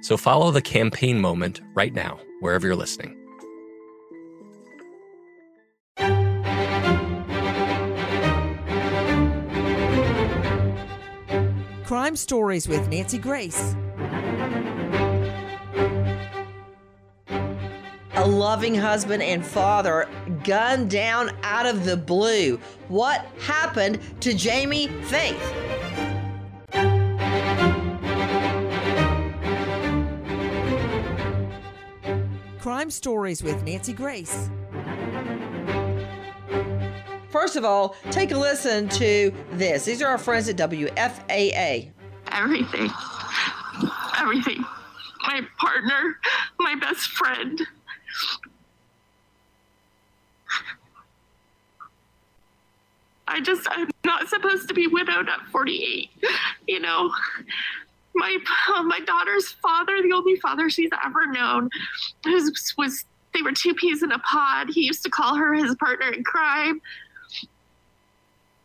So follow the campaign moment right now, wherever you're listening. Crime Stories with Nancy Grace. A loving husband and father gunned down out of the blue. What happened to Jamie Faith? Crime Stories with Nancy Grace. First of all, take a listen to this. These are our friends at WFAA. Everything. Everything. My partner, my best friend. I just, I'm not supposed to be widowed at 48. You know, my my daughter's father, the only father she's ever known, was, was they were two peas in a pod. He used to call her his partner in crime.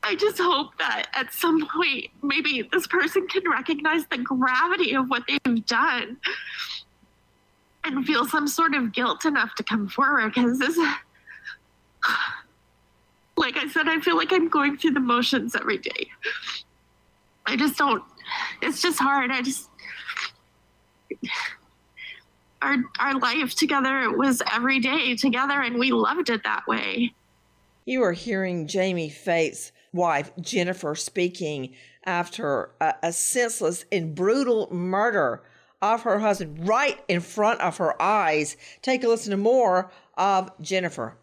I just hope that at some point, maybe this person can recognize the gravity of what they've done and feel some sort of guilt enough to come forward. Because this, like I said, I feel like I'm going through the motions every day. I just don't it's just hard. I just our our life together was every day together and we loved it that way. You are hearing Jamie Faith's wife, Jennifer, speaking after a, a senseless and brutal murder of her husband right in front of her eyes. Take a listen to more of Jennifer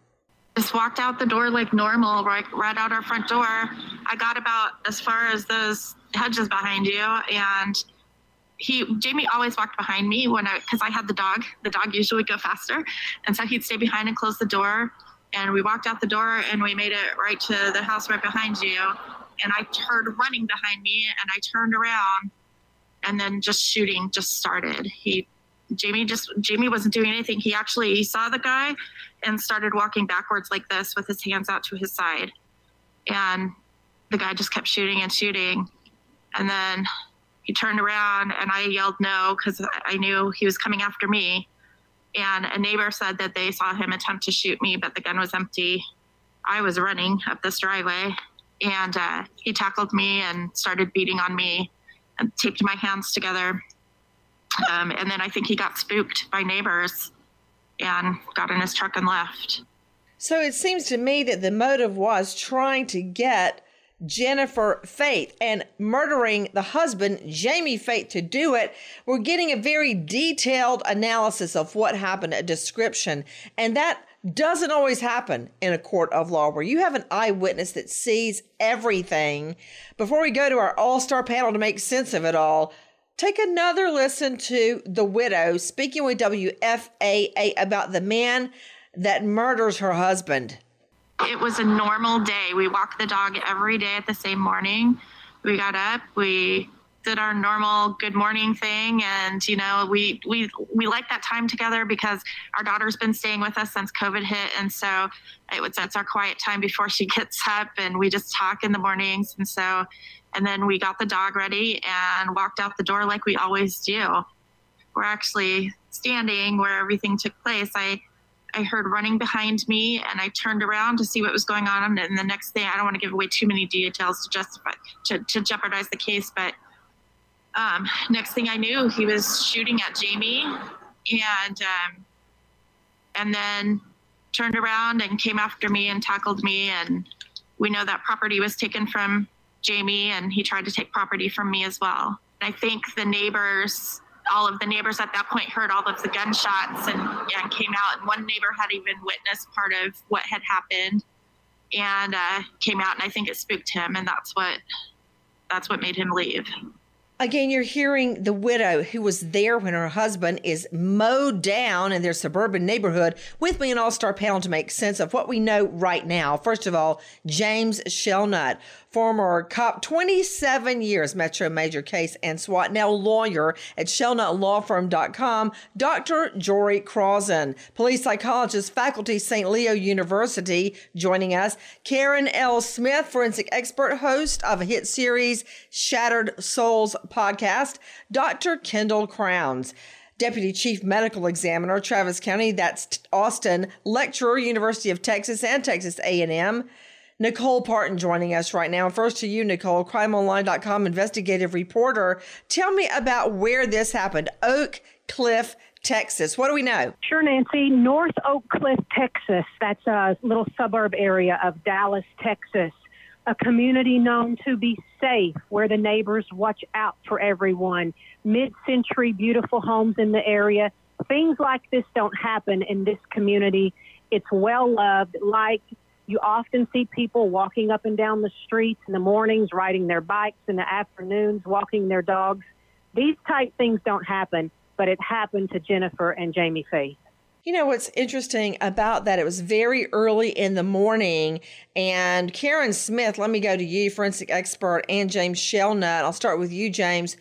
just walked out the door like normal, right, right out our front door. I got about as far as those hedges behind you, and he Jamie always walked behind me when I because I had the dog. The dog usually would go faster, and so he'd stay behind and close the door. And we walked out the door, and we made it right to the house right behind you. And I heard running behind me, and I turned around, and then just shooting just started. He Jamie just Jamie wasn't doing anything. He actually he saw the guy and started walking backwards like this with his hands out to his side. And the guy just kept shooting and shooting. And then he turned around and I yelled no because I knew he was coming after me. And a neighbor said that they saw him attempt to shoot me, but the gun was empty. I was running up this driveway and uh, he tackled me and started beating on me and taped my hands together. Um, and then I think he got spooked by neighbors and got in his truck and left. So it seems to me that the motive was trying to get Jennifer Faith and murdering the husband, Jamie Faith, to do it. We're getting a very detailed analysis of what happened, a description. And that doesn't always happen in a court of law where you have an eyewitness that sees everything. Before we go to our all star panel to make sense of it all, Take another listen to The Widow speaking with WFAA about the man that murders her husband. It was a normal day. We walked the dog every day at the same morning. We got up, we did our normal good morning thing and you know we we we like that time together because our daughter's been staying with us since covid hit and so it was that's our quiet time before she gets up and we just talk in the mornings and so and then we got the dog ready and walked out the door like we always do. We're actually standing where everything took place. I I heard running behind me and I turned around to see what was going on. And the next thing, I don't want to give away too many details to justify, to, to jeopardize the case, but um, next thing I knew, he was shooting at Jamie, and um, and then turned around and came after me and tackled me. And we know that property was taken from Jamie, and he tried to take property from me as well. I think the neighbors, all of the neighbors at that point, heard all of the gunshots and, and came out. And one neighbor had even witnessed part of what had happened and uh, came out, and I think it spooked him, and that's what that's what made him leave. Again, you're hearing the widow who was there when her husband is mowed down in their suburban neighborhood with me an all star panel to make sense of what we know right now. First of all, James Shelnut, former cop, 27 years Metro Major case and SWAT, now lawyer at ShelnutLawFirm.com, Dr. Jory Crossan, police psychologist, faculty, St. Leo University, joining us, Karen L. Smith, forensic expert, host of a hit series, Shattered Souls podcast, Dr. Kendall Crowns. Deputy Chief Medical Examiner, Travis County, that's Austin, lecturer, University of Texas and Texas A&M. Nicole Parton joining us right now. First to you, Nicole, crimeonline.com investigative reporter. Tell me about where this happened. Oak Cliff, Texas. What do we know? Sure, Nancy. North Oak Cliff, Texas. That's a little suburb area of Dallas, Texas a community known to be safe, where the neighbors watch out for everyone, mid century beautiful homes in the area. Things like this don't happen in this community. It's well loved, liked. You often see people walking up and down the streets in the mornings, riding their bikes in the afternoons, walking their dogs. These type things don't happen, but it happened to Jennifer and Jamie Faith. You know what's interesting about that? It was very early in the morning, and Karen Smith, let me go to you, forensic expert, and James Shelnut. I'll start with you, James.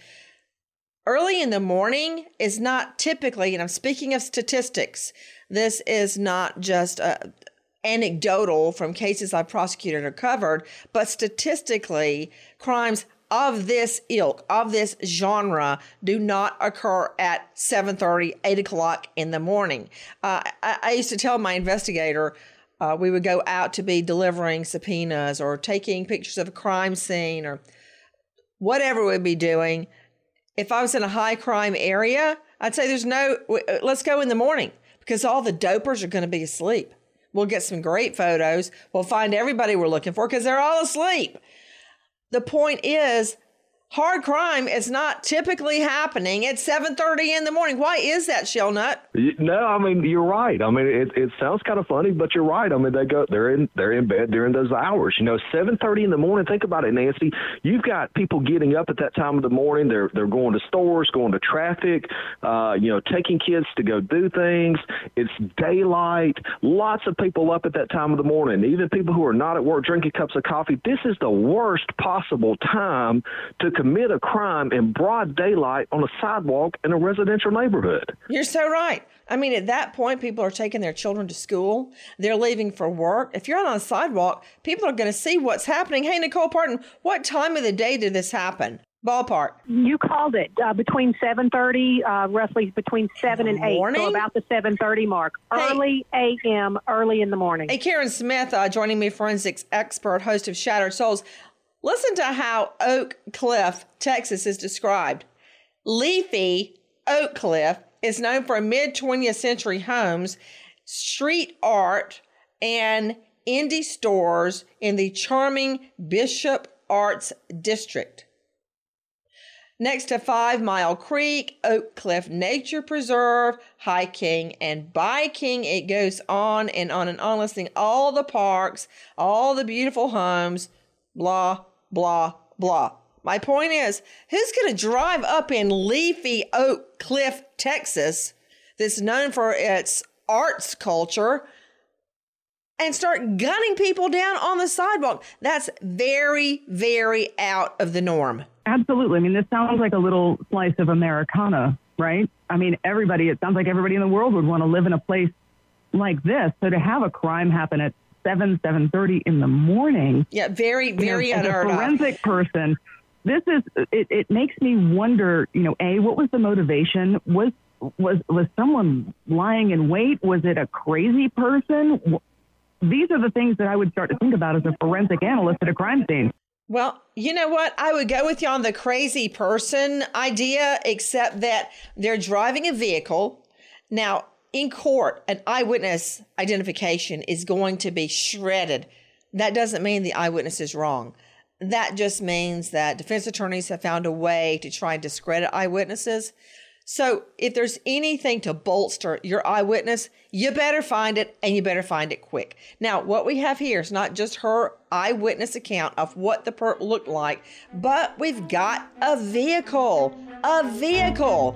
Early in the morning is not typically, and I'm speaking of statistics, this is not just uh, anecdotal from cases I've prosecuted or covered, but statistically, crimes of this ilk, of this genre, do not occur at 7.30, 8 o'clock in the morning. Uh, I, I, used to tell my investigator, uh, we would go out to be delivering subpoenas or taking pictures of a crime scene or whatever we'd be doing. If I was in a high crime area, I'd say there's no, uh, let's go in the morning because all the dopers are going to be asleep. We'll get some great photos. We'll find everybody we're looking for because they're all asleep. The point is, hard crime is not typically happening at 7.30 in the morning. Why is that Shelnut no i mean you're right. I mean it, it sounds kind of funny but you're right. I mean they go they're in they're in bed during those hours. You know 7.30 in the morning think about it nancy. You've got people getting up at that time of the morning. They're they're going to stores going to traffic uh, you know taking kids to go do things. It's daylight. Lots of people up at that time of the morning. Even people who are not at work drinking cups of coffee. This is the worst possible time to commit a crime in broad daylight on a sidewalk in a residential neighborhood. You're so right. I mean, at that point, people are taking their children to school. They're leaving for work. If you're out on a sidewalk, people are going to see what's happening. Hey, Nicole Parton, what time of the day did this happen? Ballpark. You called it uh, between 7:30, uh, roughly between seven and eight, morning? so about the 7:30 mark. Hey. Early a.m., early in the morning. Hey, Karen Smith, uh, joining me, forensics expert, host of Shattered Souls. Listen to how Oak Cliff, Texas is described. Leafy Oak Cliff is known for mid 20th century homes, street art, and indie stores in the charming Bishop Arts District. Next to Five Mile Creek, Oak Cliff Nature Preserve, hiking and biking. It goes on and on and on, listing all the parks, all the beautiful homes, blah, blah, blah. My point is, who's going to drive up in leafy Oak Cliff, Texas, that's known for its arts culture, and start gunning people down on the sidewalk? That's very, very out of the norm. Absolutely. I mean, this sounds like a little slice of Americana, right? I mean, everybody, it sounds like everybody in the world would want to live in a place like this. So to have a crime happen at seven, seven thirty in the morning. Yeah, very, very you know, unheard as a forensic person, this is it, it makes me wonder. You know, a what was the motivation? Was was was someone lying in wait? Was it a crazy person? These are the things that I would start to think about as a forensic analyst at a crime scene. Well, you know what? I would go with you on the crazy person idea, except that they're driving a vehicle. Now, in court, an eyewitness identification is going to be shredded. That doesn't mean the eyewitness is wrong. That just means that defense attorneys have found a way to try and discredit eyewitnesses. So if there's anything to bolster your eyewitness, you better find it and you better find it quick. Now, what we have here is not just her eyewitness account of what the perp looked like, but we've got a vehicle. A vehicle.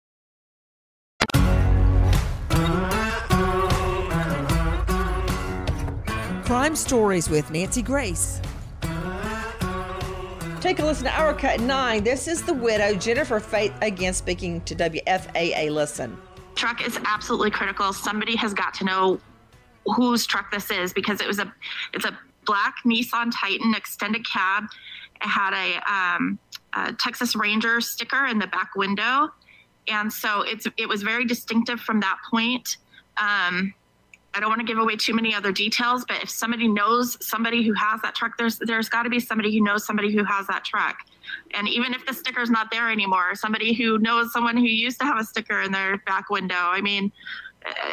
Crime Stories with Nancy Grace. Take a listen to our cut nine. This is the widow, Jennifer Faith, again speaking to WFAA Listen. Truck is absolutely critical. Somebody has got to know whose truck this is because it was a it's a black Nissan Titan extended cab. It had a, um, a Texas Ranger sticker in the back window, and so it's it was very distinctive from that point. Um, I don't want to give away too many other details, but if somebody knows somebody who has that truck, there's there's got to be somebody who knows somebody who has that truck. And even if the sticker's not there anymore, somebody who knows someone who used to have a sticker in their back window. I mean,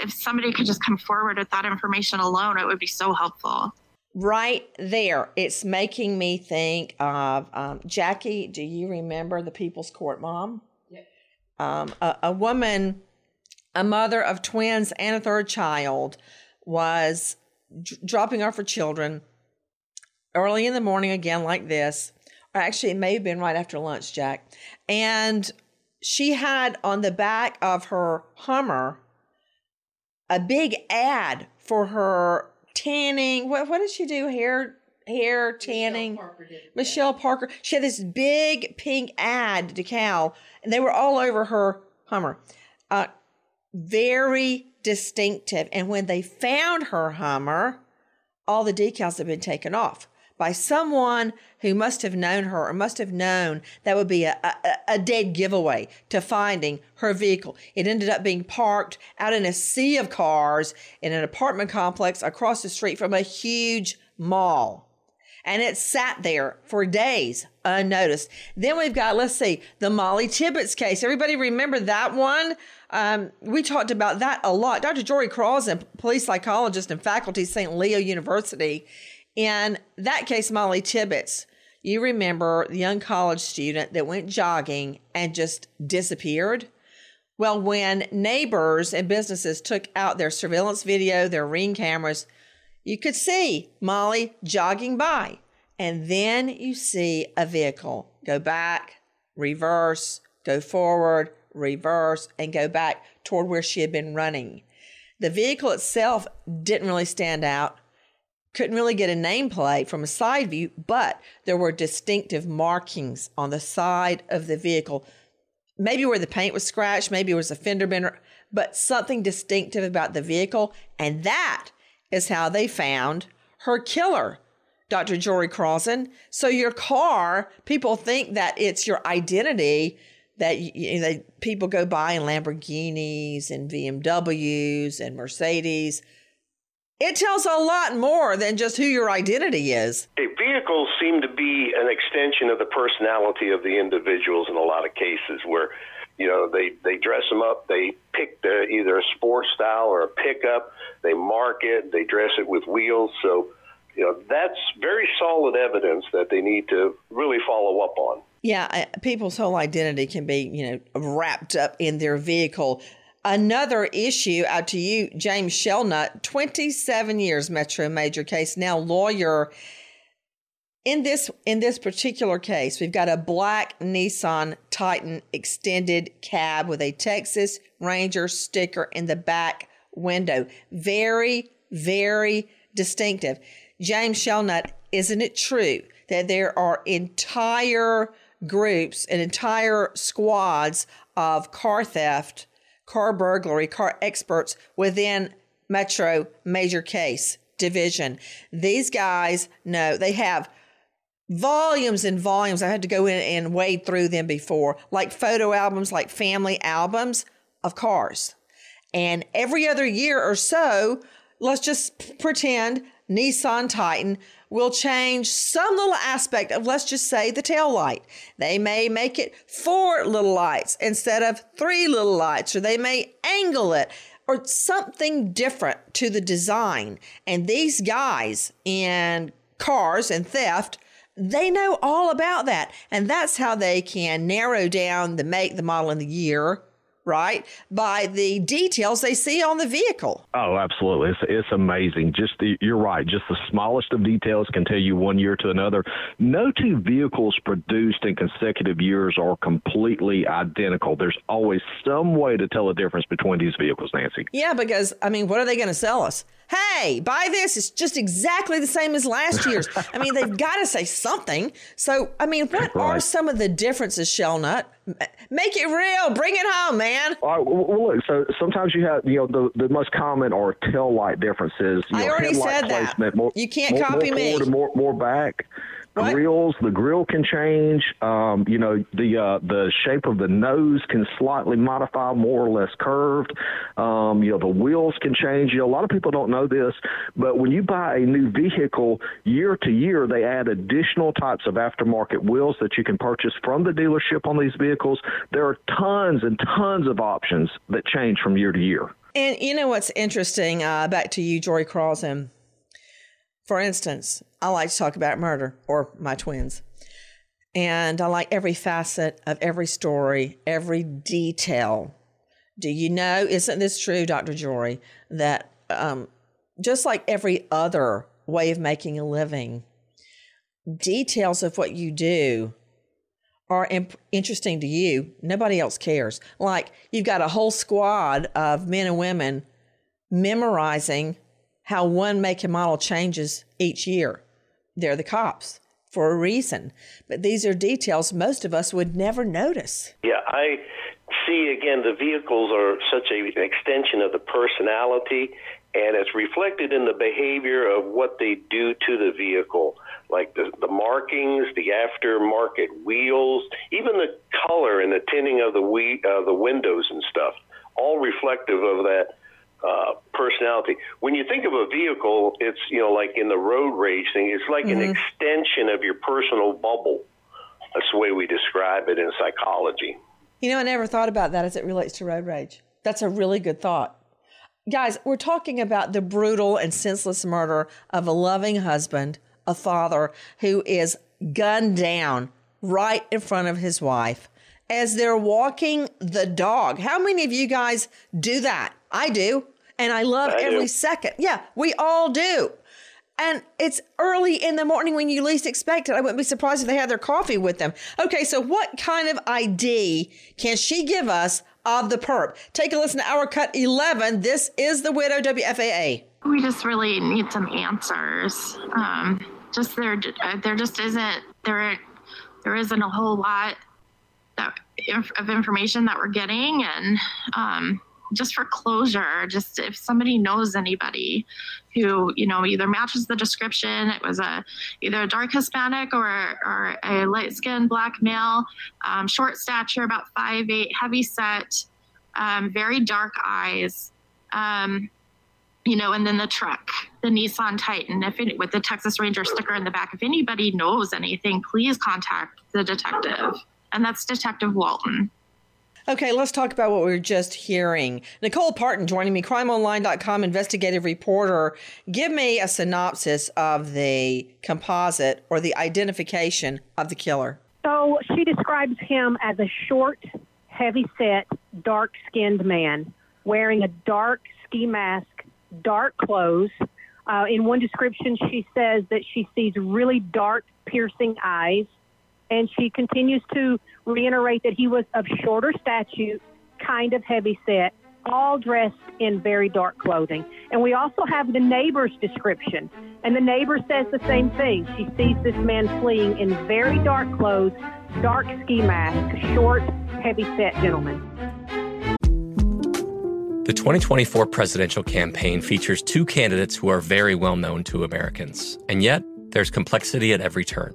if somebody could just come forward with that information alone, it would be so helpful. Right there, it's making me think of um, Jackie. Do you remember the People's Court mom? Yep. Um, a, a woman a mother of twins and a third child, was d- dropping off her children early in the morning again, like this. Or actually, it may have been right after lunch, Jack. And she had on the back of her Hummer a big ad for her tanning. What, what did she do? Hair hair tanning. Michelle Parker, Michelle Parker. She had this big pink ad decal, and they were all over her Hummer. Uh, very distinctive. And when they found her Hummer, all the decals had been taken off by someone who must have known her or must have known that would be a, a, a, dead giveaway to finding her vehicle. It ended up being parked out in a sea of cars in an apartment complex across the street from a huge mall. And it sat there for days unnoticed. Then we've got, let's see, the Molly Tibbetts case. Everybody remember that one? Um, we talked about that a lot. Dr. Jory Crawls, a police psychologist and faculty at St. Leo University, in that case, Molly Tibbetts, you remember the young college student that went jogging and just disappeared? Well, when neighbors and businesses took out their surveillance video, their ring cameras, you could see Molly jogging by. And then you see a vehicle go back, reverse, go forward, reverse, and go back toward where she had been running. The vehicle itself didn't really stand out, couldn't really get a nameplate from a side view, but there were distinctive markings on the side of the vehicle maybe where the paint was scratched, maybe it was a fender bender, but something distinctive about the vehicle. And that is how they found her killer, Dr. Jory Crossan. So your car, people think that it's your identity that you know, people go by in Lamborghinis and BMWs and Mercedes. It tells a lot more than just who your identity is. Hey, vehicles seem to be an extension of the personality of the individuals in a lot of cases where you know they they dress them up they pick the, either a sports style or a pickup they mark it they dress it with wheels so you know that's very solid evidence that they need to really follow up on yeah people's whole identity can be you know wrapped up in their vehicle another issue out to you james shelnut 27 years metro major case now lawyer in this in this particular case, we've got a black Nissan Titan extended cab with a Texas Ranger sticker in the back window. Very, very distinctive. James Shelnut, isn't it true that there are entire groups and entire squads of car theft, car burglary, car experts within Metro Major Case Division? These guys know they have volumes and volumes. I had to go in and wade through them before, like photo albums, like family albums of cars. And every other year or so, let's just pretend Nissan Titan will change some little aspect of, let's just say, the tail light. They may make it four little lights instead of three little lights, or they may angle it or something different to the design. And these guys in cars and theft they know all about that. And that's how they can narrow down the make, the model, and the year right? By the details they see on the vehicle. Oh, absolutely. It's, it's amazing. Just the, you're right. Just the smallest of details can tell you one year to another. No two vehicles produced in consecutive years are completely identical. There's always some way to tell the difference between these vehicles, Nancy. Yeah, because I mean, what are they going to sell us? Hey, buy this. It's just exactly the same as last year's. I mean, they've got to say something. So, I mean, what right. are some of the differences, Shelnut? Make it real. Bring it home, man. well, look, so sometimes you have, you know, the, the most common are tail light differences. You I know, already said that. More, you can't more, copy more me. More, more back. What? grills. The grill can change. Um, you know, the uh, the shape of the nose can slightly modify, more or less curved. Um, you know, the wheels can change. You know, a lot of people don't know this, but when you buy a new vehicle year to year, they add additional types of aftermarket wheels that you can purchase from the dealership on these vehicles. There are tons and tons of options that change from year to year. And you know what's interesting? Uh, back to you, Jory Crossan. For instance, I like to talk about murder or my twins. And I like every facet of every story, every detail. Do you know, isn't this true, Dr. Jory, that um, just like every other way of making a living, details of what you do are imp- interesting to you. Nobody else cares. Like you've got a whole squad of men and women memorizing how one make and model changes each year. They're the cops for a reason. But these are details most of us would never notice. Yeah, I see again the vehicles are such a, an extension of the personality and it's reflected in the behavior of what they do to the vehicle like the, the markings, the aftermarket wheels, even the color and the tinting of the we, uh, the windows and stuff, all reflective of that uh, personality. When you think of a vehicle, it's you know like in the road rage thing, it's like mm-hmm. an extension of your personal bubble. That's the way we describe it in psychology. You know, I never thought about that as it relates to road rage. That's a really good thought. Guys, we're talking about the brutal and senseless murder of a loving husband, a father who is gunned down right in front of his wife as they're walking the dog. How many of you guys do that? I do. And I love I every do. second. Yeah, we all do. And it's early in the morning when you least expect it. I wouldn't be surprised if they had their coffee with them. Okay, so what kind of ID can she give us of the perp? Take a listen to our cut 11. This is the Widow WFAA. We just really need some answers. Um, just there, uh, there just isn't there. There isn't a whole lot that of information that we're getting and um, just for closure just if somebody knows anybody who you know either matches the description it was a either a dark hispanic or, or a light skinned black male um, short stature about five eight heavy set um, very dark eyes um, you know and then the truck the nissan titan. If it, with the texas ranger sticker in the back if anybody knows anything please contact the detective. And that's detective walton Okay, let's talk about what we were just hearing. Nicole Parton joining me, crimeonline.com investigative reporter. Give me a synopsis of the composite or the identification of the killer. So she describes him as a short, heavy set, dark skinned man wearing a dark ski mask, dark clothes. Uh, in one description, she says that she sees really dark, piercing eyes and she continues to reiterate that he was of shorter stature, kind of heavy set, all dressed in very dark clothing. And we also have the neighbor's description. And the neighbor says the same thing. She sees this man fleeing in very dark clothes, dark ski mask, short, heavy set gentleman. The 2024 presidential campaign features two candidates who are very well known to Americans. And yet, there's complexity at every turn.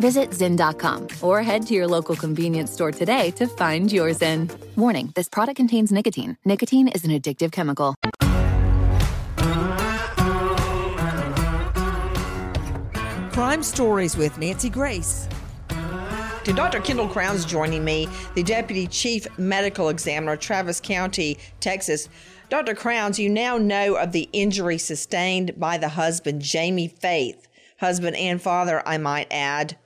Visit Zyn.com or head to your local convenience store today to find your Zyn. Warning this product contains nicotine. Nicotine is an addictive chemical. Crime Stories with Nancy Grace. To Dr. Kendall Crowns joining me, the Deputy Chief Medical Examiner, Travis County, Texas. Dr. Crowns, you now know of the injury sustained by the husband, Jamie Faith, husband and father, I might add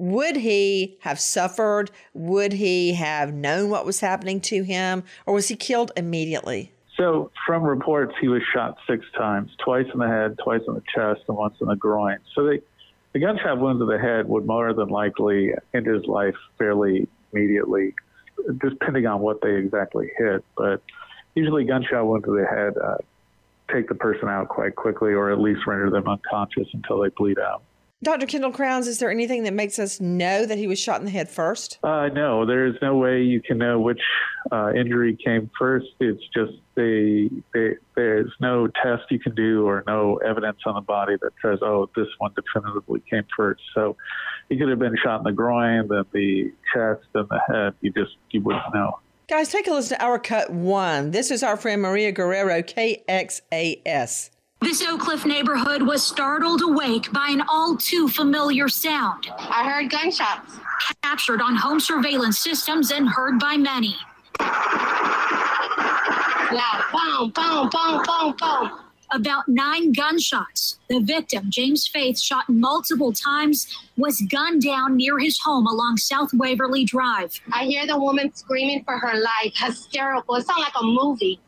would he have suffered? Would he have known what was happening to him? Or was he killed immediately? So, from reports, he was shot six times twice in the head, twice in the chest, and once in the groin. So, they, the gunshot wound to the head would more than likely end his life fairly immediately, depending on what they exactly hit. But usually, gunshot wound to the head uh, take the person out quite quickly or at least render them unconscious until they bleed out. Dr. Kendall Crowns, is there anything that makes us know that he was shot in the head first? Uh, no, there's no way you can know which uh, injury came first. It's just they, they, there's no test you can do or no evidence on the body that says, oh, this one definitively came first. So he could have been shot in the groin, then the chest, then the head. You just you wouldn't know. Guys, take a listen to our cut one. This is our friend Maria Guerrero, KXAS. This Oak Cliff neighborhood was startled awake by an all too familiar sound. I heard gunshots. Captured on home surveillance systems and heard by many. Yeah, boom, boom, boom, boom, boom. About nine gunshots. The victim, James Faith, shot multiple times, was gunned down near his home along South Waverly Drive. I hear the woman screaming for her life, hysterical. It sounds like a movie.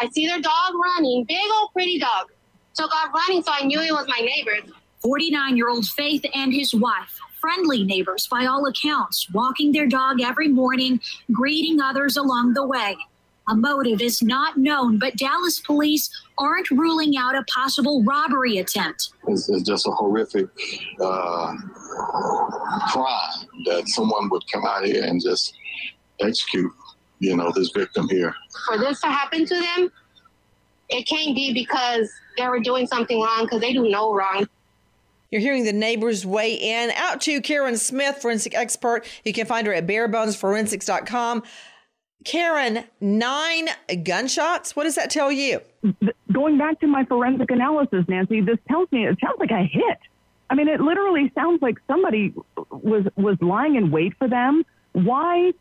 I see their dog running, big old pretty dog. Took off running, so I knew it was my neighbors. 49 year old Faith and his wife, friendly neighbors by all accounts, walking their dog every morning, greeting others along the way. A motive is not known, but Dallas police aren't ruling out a possible robbery attempt. It's, it's just a horrific uh, crime that someone would come out here and just execute, you know, this victim here. For this to happen to them, it can't be because they were doing something wrong because they do no wrong. You're hearing the neighbors weigh in. Out to Karen Smith, forensic expert. You can find her at barebonesforensics.com. Karen, nine gunshots. What does that tell you? Going back to my forensic analysis, Nancy, this tells me it sounds like a hit. I mean, it literally sounds like somebody was was lying in wait for them. Why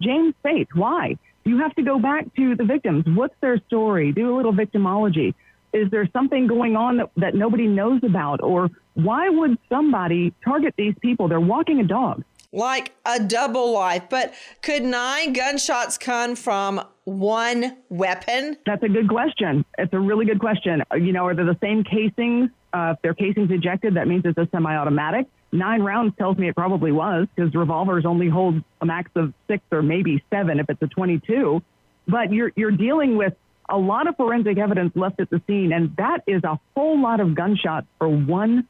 James Faith? Why? You have to go back to the victims. What's their story? Do a little victimology. Is there something going on that, that nobody knows about? Or why would somebody target these people? They're walking a dog. Like a double life. But could nine gunshots come from one weapon? That's a good question. It's a really good question. You know, are they the same casings? Uh, if their casings ejected, that means it's a semi automatic. Nine rounds tells me it probably was because revolvers only hold a max of six or maybe seven if it's a 22. But you're, you're dealing with a lot of forensic evidence left at the scene, and that is a whole lot of gunshots for one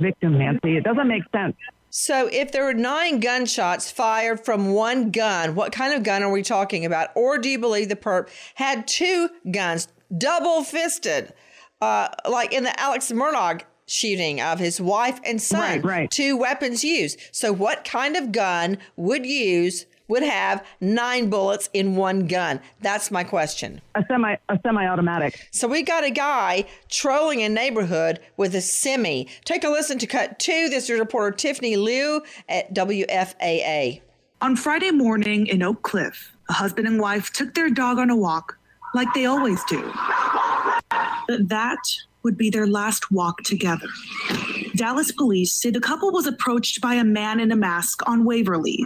victim, Nancy. It doesn't make sense. So, if there were nine gunshots fired from one gun, what kind of gun are we talking about? Or do you believe the perp had two guns, double fisted, uh, like in the Alex Murdaugh shooting of his wife and son? Right, right. Two weapons used. So, what kind of gun would use would have nine bullets in one gun? That's my question. A semi a semi-automatic. So we got a guy trolling a neighborhood with a semi. Take a listen to cut two. This is reporter Tiffany Liu at WFAA. On Friday morning in Oak Cliff, a husband and wife took their dog on a walk like they always do. But that would be their last walk together. Dallas police say the couple was approached by a man in a mask on Waverly.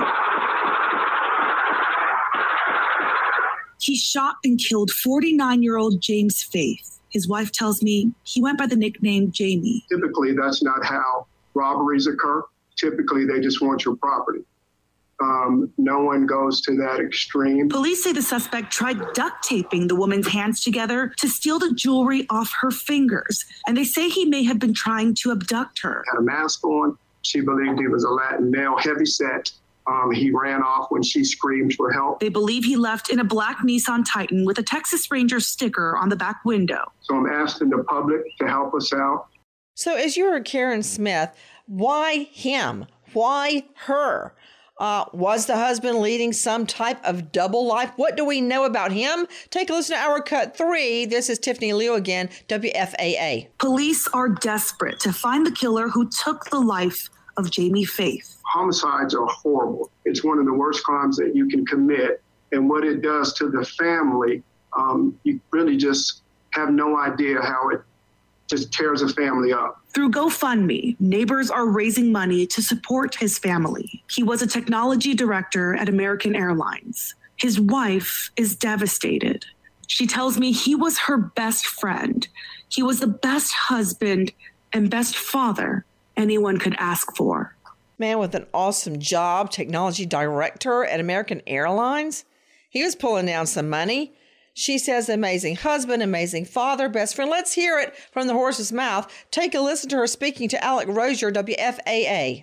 He shot and killed 49 year old James Faith. His wife tells me he went by the nickname Jamie. Typically, that's not how robberies occur. Typically, they just want your property. Um, no one goes to that extreme. Police say the suspect tried duct taping the woman's hands together to steal the jewelry off her fingers, and they say he may have been trying to abduct her. Had a mask on. She believed he was a Latin male, heavy set. Um, he ran off when she screamed for help. They believe he left in a black Nissan Titan with a Texas Ranger sticker on the back window. So I'm asking the public to help us out. So, as you're Karen Smith, why him? Why her? Uh, was the husband leading some type of double life? What do we know about him? Take a listen to our cut three. This is Tiffany Liu again, WFAA. Police are desperate to find the killer who took the life of Jamie Faith. Homicides are horrible. It's one of the worst crimes that you can commit. And what it does to the family, um, you really just have no idea how it just tears a family up. Through GoFundMe, neighbors are raising money to support his family. He was a technology director at American Airlines. His wife is devastated. She tells me he was her best friend. He was the best husband and best father anyone could ask for. Man with an awesome job, technology director at American Airlines. He was pulling down some money. She says, amazing husband, amazing father, best friend. Let's hear it from the horse's mouth. Take a listen to her speaking to Alex Rozier, WFAA.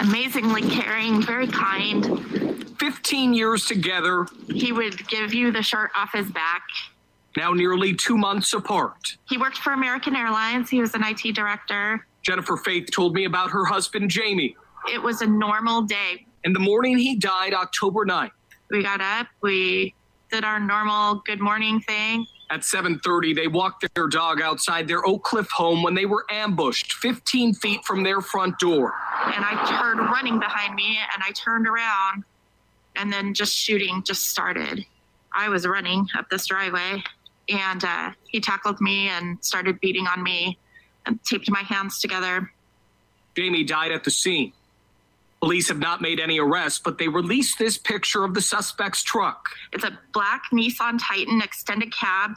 Amazingly caring, very kind. 15 years together, He would give you the shirt off his back. now nearly two months apart. He worked for American Airlines. He was an IT director. Jennifer Faith told me about her husband, Jamie. It was a normal day. In the morning he died, October 9th. We got up, we did our normal good morning thing. At 7:30, they walked their dog outside their Oak Cliff home when they were ambushed 15 feet from their front door. And I heard running behind me and I turned around and then just shooting just started. I was running up this driveway and uh, he tackled me and started beating on me and taped my hands together. Jamie died at the scene. Police have not made any arrests, but they released this picture of the suspect's truck. It's a black Nissan Titan extended cab.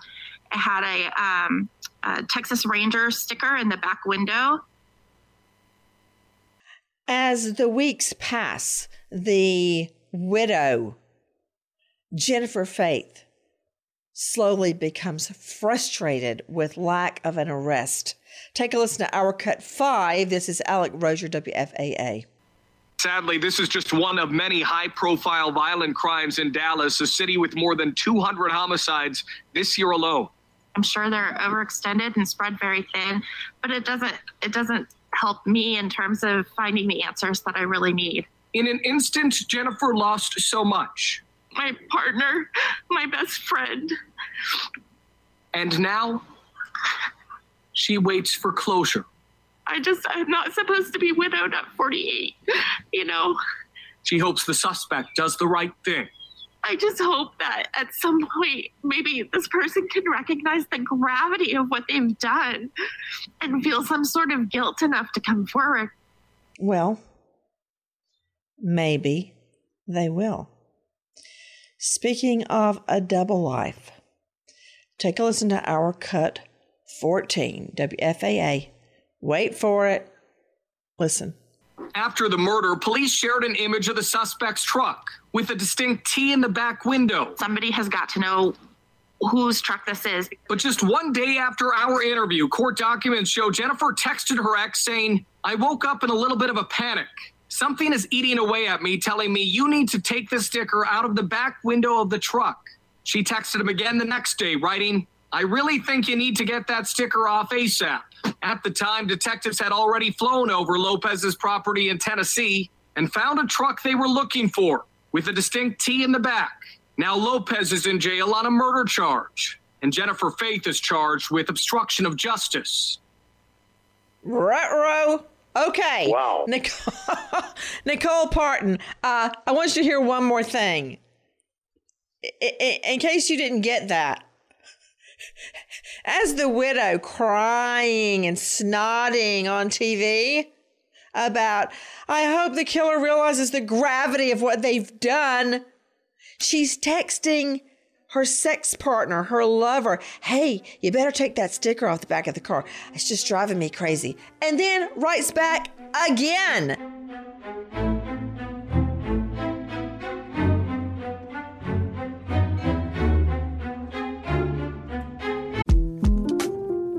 It had a, um, a Texas Ranger sticker in the back window. As the weeks pass, the widow, Jennifer Faith, slowly becomes frustrated with lack of an arrest. Take a listen to our cut five. This is Alex Rozier, WFAA. Sadly, this is just one of many high profile violent crimes in Dallas, a city with more than 200 homicides this year alone. I'm sure they're overextended and spread very thin, but it doesn't it doesn't help me in terms of finding the answers that I really need. In an instant, Jennifer lost so much. My partner, my best friend. And now she waits for closure. I just I'm not supposed to be widowed at 48, you know. She hopes the suspect does the right thing. I just hope that at some point, maybe this person can recognize the gravity of what they've done and feel some sort of guilt enough to come forward. Well, maybe they will. Speaking of a double life, take a listen to our cut 14, WFAA. Wait for it. Listen. After the murder, police shared an image of the suspect's truck with a distinct T in the back window. Somebody has got to know whose truck this is. But just one day after our interview, court documents show Jennifer texted her ex saying, I woke up in a little bit of a panic. Something is eating away at me, telling me you need to take the sticker out of the back window of the truck. She texted him again the next day, writing, I really think you need to get that sticker off ASAP. At the time, detectives had already flown over Lopez's property in Tennessee and found a truck they were looking for with a distinct T in the back. Now Lopez is in jail on a murder charge, and Jennifer Faith is charged with obstruction of justice. Retro. Okay. Wow. Nicole, Nicole Parton, uh, I want you to hear one more thing. I- I- in case you didn't get that, as the widow crying and snorting on TV about, I hope the killer realizes the gravity of what they've done, she's texting her sex partner, her lover, hey, you better take that sticker off the back of the car. It's just driving me crazy. And then writes back again.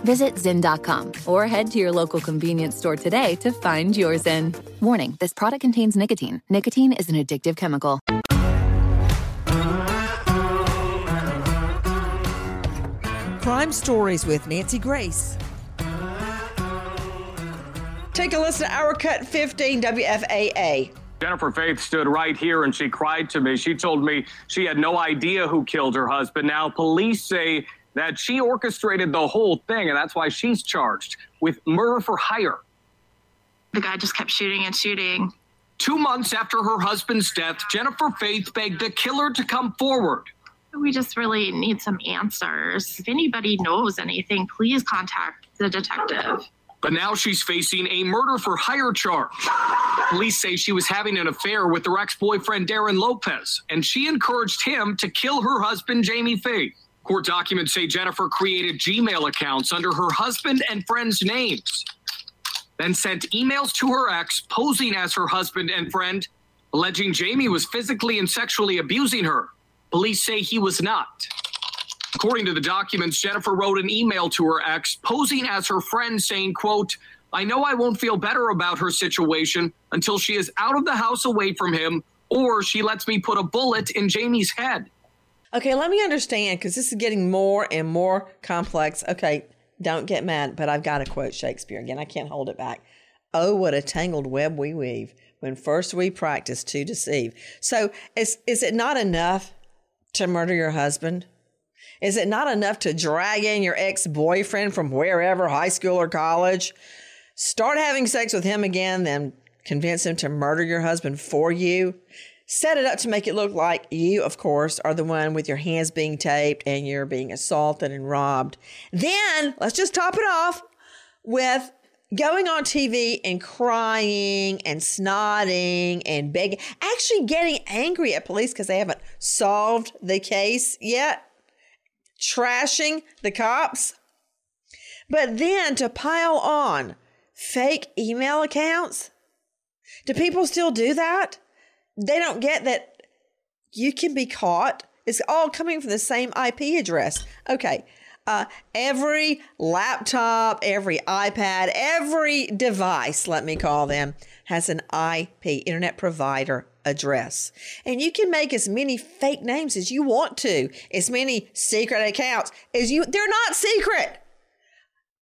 Visit Zyn.com or head to your local convenience store today to find your Zyn. Warning this product contains nicotine. Nicotine is an addictive chemical. Crime Stories with Nancy Grace. Take a listen to our cut 15 WFAA. Jennifer Faith stood right here and she cried to me. She told me she had no idea who killed her husband. Now, police say that she orchestrated the whole thing, and that's why she's charged with murder for hire. The guy just kept shooting and shooting. Two months after her husband's death, Jennifer Faith begged the killer to come forward. We just really need some answers. If anybody knows anything, please contact the detective. But now she's facing a murder for hire charge. Police say she was having an affair with her ex boyfriend, Darin Lopez, and she encouraged him to kill her husband, Jamie Faith. Court documents say Jennifer created Gmail accounts under her husband and friends' names, then sent emails to her ex posing as her husband and friend, alleging Jamie was physically and sexually abusing her. Police say he was not. According to the documents, Jennifer wrote an email to her ex, posing as her friend, saying, quote, I know I won't feel better about her situation until she is out of the house away from him or she lets me put a bullet in Jamie's head. Okay, let me understand because this is getting more and more complex. Okay, don't get mad, but I've got to quote Shakespeare again. I can't hold it back. Oh, what a tangled web we weave when first we practice to deceive. So, is, is it not enough to murder your husband? Is it not enough to drag in your ex boyfriend from wherever, high school or college? Start having sex with him again, then convince him to murder your husband for you. Set it up to make it look like you, of course, are the one with your hands being taped and you're being assaulted and robbed. Then let's just top it off with going on TV and crying and snotting and begging, actually getting angry at police because they haven't solved the case yet, trashing the cops. But then to pile on fake email accounts, do people still do that? They don't get that you can be caught. It's all coming from the same IP address. Okay. Uh, every laptop, every iPad, every device, let me call them, has an IP, Internet Provider address. And you can make as many fake names as you want to, as many secret accounts as you, they're not secret.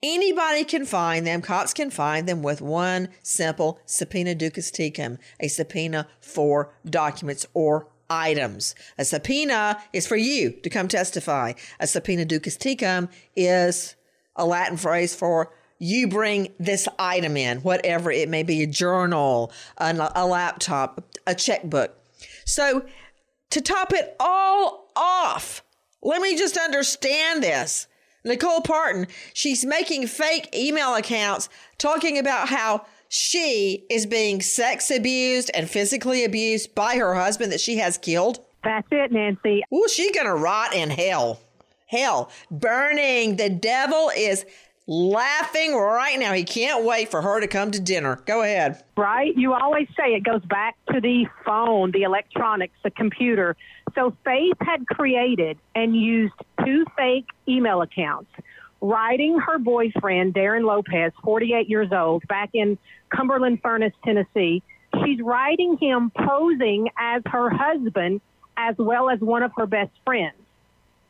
Anybody can find them, cops can find them with one simple subpoena duces tecum, a subpoena for documents or items. A subpoena is for you to come testify. A subpoena duces tecum is a Latin phrase for you bring this item in, whatever it may be a journal, a, a laptop, a checkbook. So, to top it all off, let me just understand this. Nicole Parton, she's making fake email accounts talking about how she is being sex abused and physically abused by her husband that she has killed. That's it, Nancy. Ooh, she's gonna rot in hell. Hell, burning. The devil is laughing right now. He can't wait for her to come to dinner. Go ahead. Right? You always say it goes back to the phone, the electronics, the computer. So Faith had created and used two fake email accounts, writing her boyfriend, Darin Lopez, 48 years old, back in Cumberland Furnace, Tennessee. She's writing him posing as her husband as well as one of her best friends.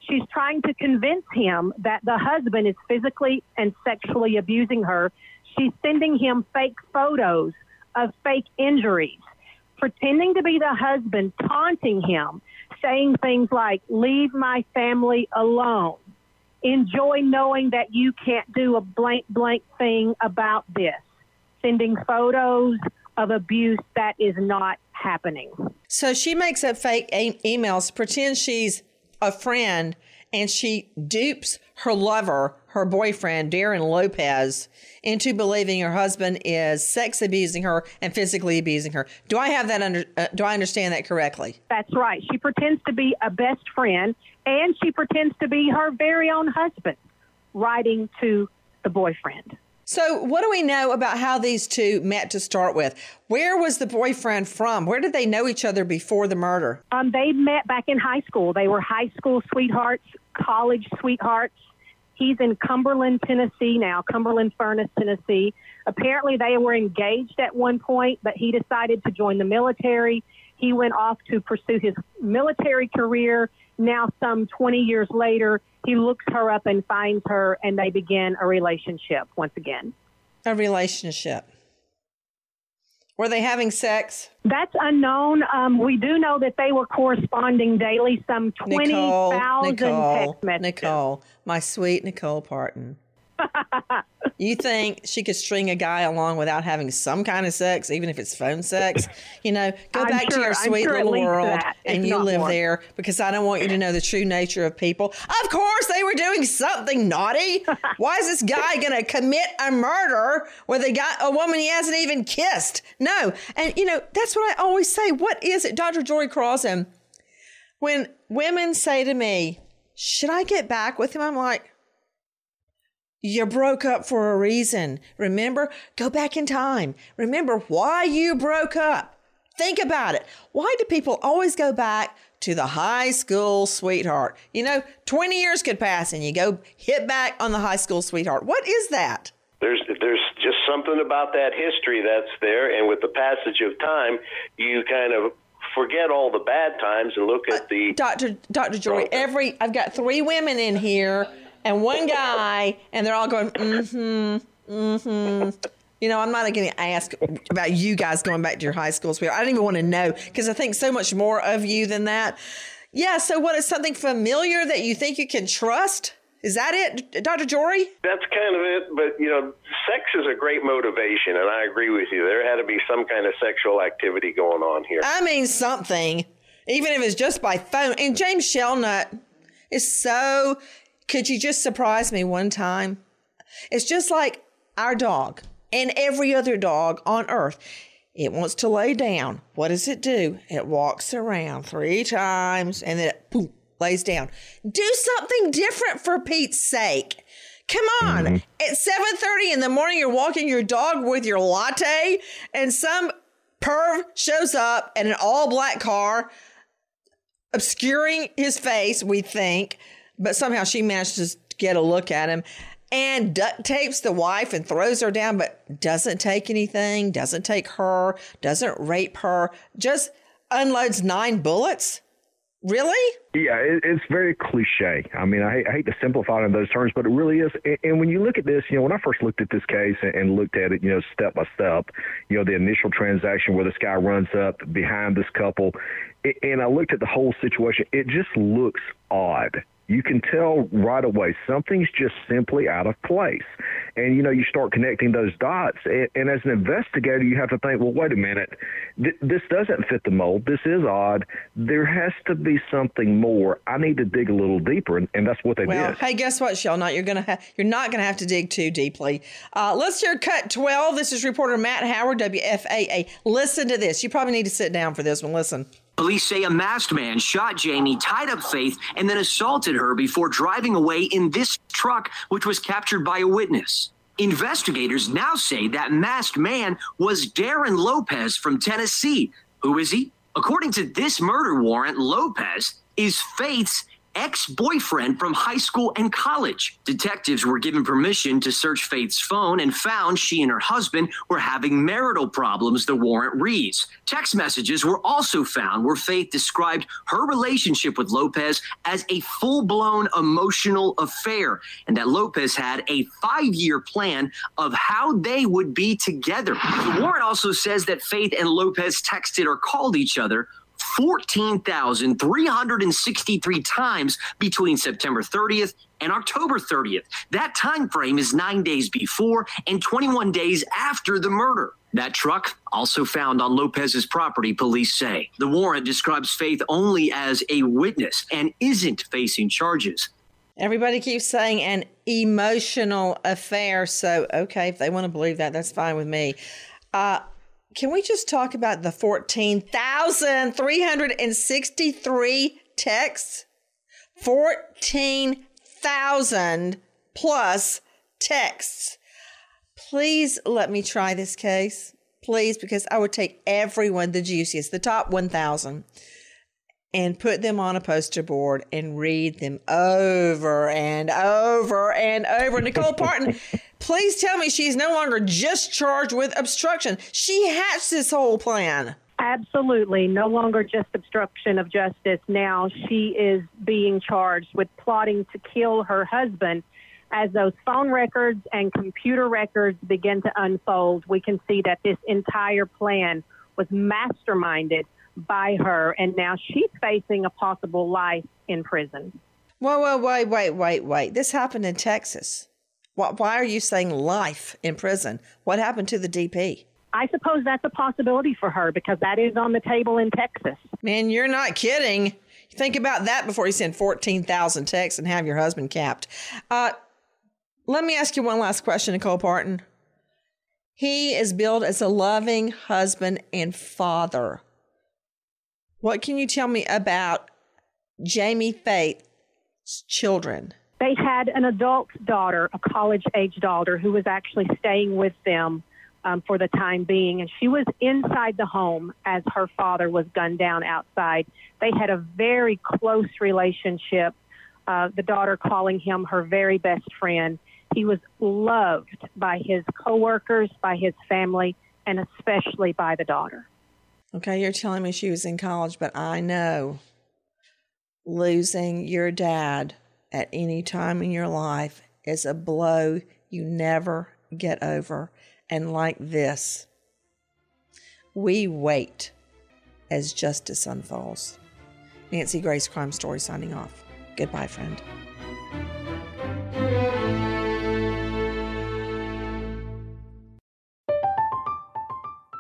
She's trying to convince him that the husband is physically and sexually abusing her. She's sending him fake photos of fake injuries, pretending to be the husband, taunting him, saying things like, Leave my family alone. Enjoy knowing that you can't do a blank, blank thing about this. Sending photos of abuse that is not happening. So she makes up fake e- emails, pretends she's a friend, and she dupes her lover, her boyfriend, Darin Lopez, into believing her husband is sex abusing her and physically abusing her. Do I have that under? Uh, do I understand that correctly? That's right. She pretends to be a best friend, and she pretends to be her very own husband, writing to the boyfriend. So, what do we know about how these two met to start with? Where was the boyfriend from? Where did they know each other before the murder? Um, they met back in high school. They were high school sweethearts, college sweethearts. He's in Cumberland, Tennessee now, Cumberland Furnace, Tennessee. Apparently, they were engaged at one point, but he decided to join the military. He went off to pursue his military career. Now, some 20 years later, he looks her up and finds her, and they begin a relationship once again. A relationship. Were they having sex? That's unknown. Um, we do know that they were corresponding daily, some 20,000 text messages. Nicole, my sweet Nicole Parton. You think she could string a guy along without having some kind of sex, even if it's phone sex? You know, go I'm back sure- to your sweet sure little world that, and you live more. there because I don't want you to know the true nature of people. Of course, they were doing something naughty. Why is this guy going to commit a murder with a guy, a woman he hasn't even kissed? No. And, you know, that's what I always say. What is it, Dr. Jory Crossan? When women say to me, should I get back with him? I'm like, you broke up for a reason. Remember, go back in time. Remember why you broke up. Think about it. Why do people always go back to the high school sweetheart? You know, 20 years could pass and you go hit back on the high school sweetheart. What is that? There's there's just something about that history that's there, and with the passage of time, you kind of forget all the bad times and look at uh, the Dr. Dr. Joy, every I've got three women in here and one guy, and they're all going, mm-hmm, mm-hmm. You know, I'm not going to ask about you guys going back to your high school sweetheart. I don't even want to know because I think so much more of you than that. Yeah. So, what is something familiar that you think you can trust? Is that it, Dr. Jory? That's kind of it. But, you know, sex is a great motivation, and I agree with you. There had to be some kind of sexual activity going on here. I mean, something, even if it's just by phone. And James Shelnut is so. Could you just surprise me one time? It's just like our dog and every other dog on earth. It wants to lay down. What does it do? It walks around three times and then it boom, lays down. Do something different for Pete's sake. Come on. Mm-hmm. At 7:30 in the morning you're walking your dog with your latte and some perv shows up in an all black car obscuring his face, we think, but somehow she manages to get a look at him and duct tapes the wife and throws her down, but doesn't take anything, doesn't take her, doesn't rape her, just unloads nine bullets. Really? Yeah, it, it's very cliche. I mean, I, I hate to simplify it in those terms, but it really is. And, and when you look at this, you know, when I first looked at this case and, and looked at it, you know, step by step, you know, the initial transaction where this guy runs up behind this couple, and I looked at the whole situation, it just looks odd you can tell right away something's just simply out of place. And, you know, you start connecting those dots. And, and as an investigator, you have to think, well, wait a minute, th- this doesn't fit the mold. This is odd. There has to be something more. I need to dig a little deeper. And, and that's what they well, did. Hey, guess what, Shell? Shelnut? You're to ha- you're not going to have to dig too deeply. Uh, let's hear cut 12. This is reporter Matt Howard, WFAA. Listen to this. You probably need to sit down for this one. Listen. Police say a masked man shot Jamie, tied up Faith, and then assaulted her before driving away in this truck, which was captured by a witness. Investigators now say that masked man was Darin Lopez from Tennessee. Who is he? According to this murder warrant, Lopez is Faith's ex boyfriend from high school and college. Detectives were given permission to search Faith's phone and found she and her husband were having marital problems, the warrant reads. Text messages were also found where Faith described her relationship with Lopez as a full blown emotional affair and that Lopez had a five year plan of how they would be together. The warrant also says that Faith and Lopez texted or called each other 14,363 times between September 30th and October 30th. That time frame is 9 days before and 21 days after the murder. That truck also found on Lopez's property, police say. The warrant describes Faith only as a witness and isn't facing charges. Everybody keeps saying an emotional affair. So, okay, if they want to believe that, that's fine with me. Uh, can we just talk about the 14,363 texts? 14,000 plus texts. Please let me try this case. Please, because I would take everyone, the juiciest, the top 1,000, and put them on a poster board and read them over and over and over. Nicole Parton Please tell me she's no longer just charged with obstruction. She hatched this whole plan. Absolutely. No longer just obstruction of justice. Now she is being charged with plotting to kill her husband. As those phone records and computer records begin to unfold, we can see that this entire plan was masterminded by her, and now she's facing a possible life in prison. Whoa, whoa, wait, wait, wait, wait. This happened in Texas. Why are you saying life in prison? What happened to the DP? I suppose that's a possibility for her because that is on the table in Texas. Man, you're not kidding. Think about that before you send 14,000 texts and have your husband capped. Uh, let me ask you one last question, Nicole Parton. He is billed as a loving husband and father. What can you tell me about Jamie Faith's children? They had an adult daughter, a college age daughter, who was actually staying with them um, for the time being. And she was inside the home as her father was gunned down outside. They had a very close relationship, uh, the daughter calling him her very best friend. He was loved by his coworkers, by his family, and especially by the daughter. Okay, you're telling me she was in college, but I know losing your dad at any time in your life is a blow you never get over. And like this, we wait as justice unfolds. Nancy Grace Crime Story signing off. Goodbye, friend.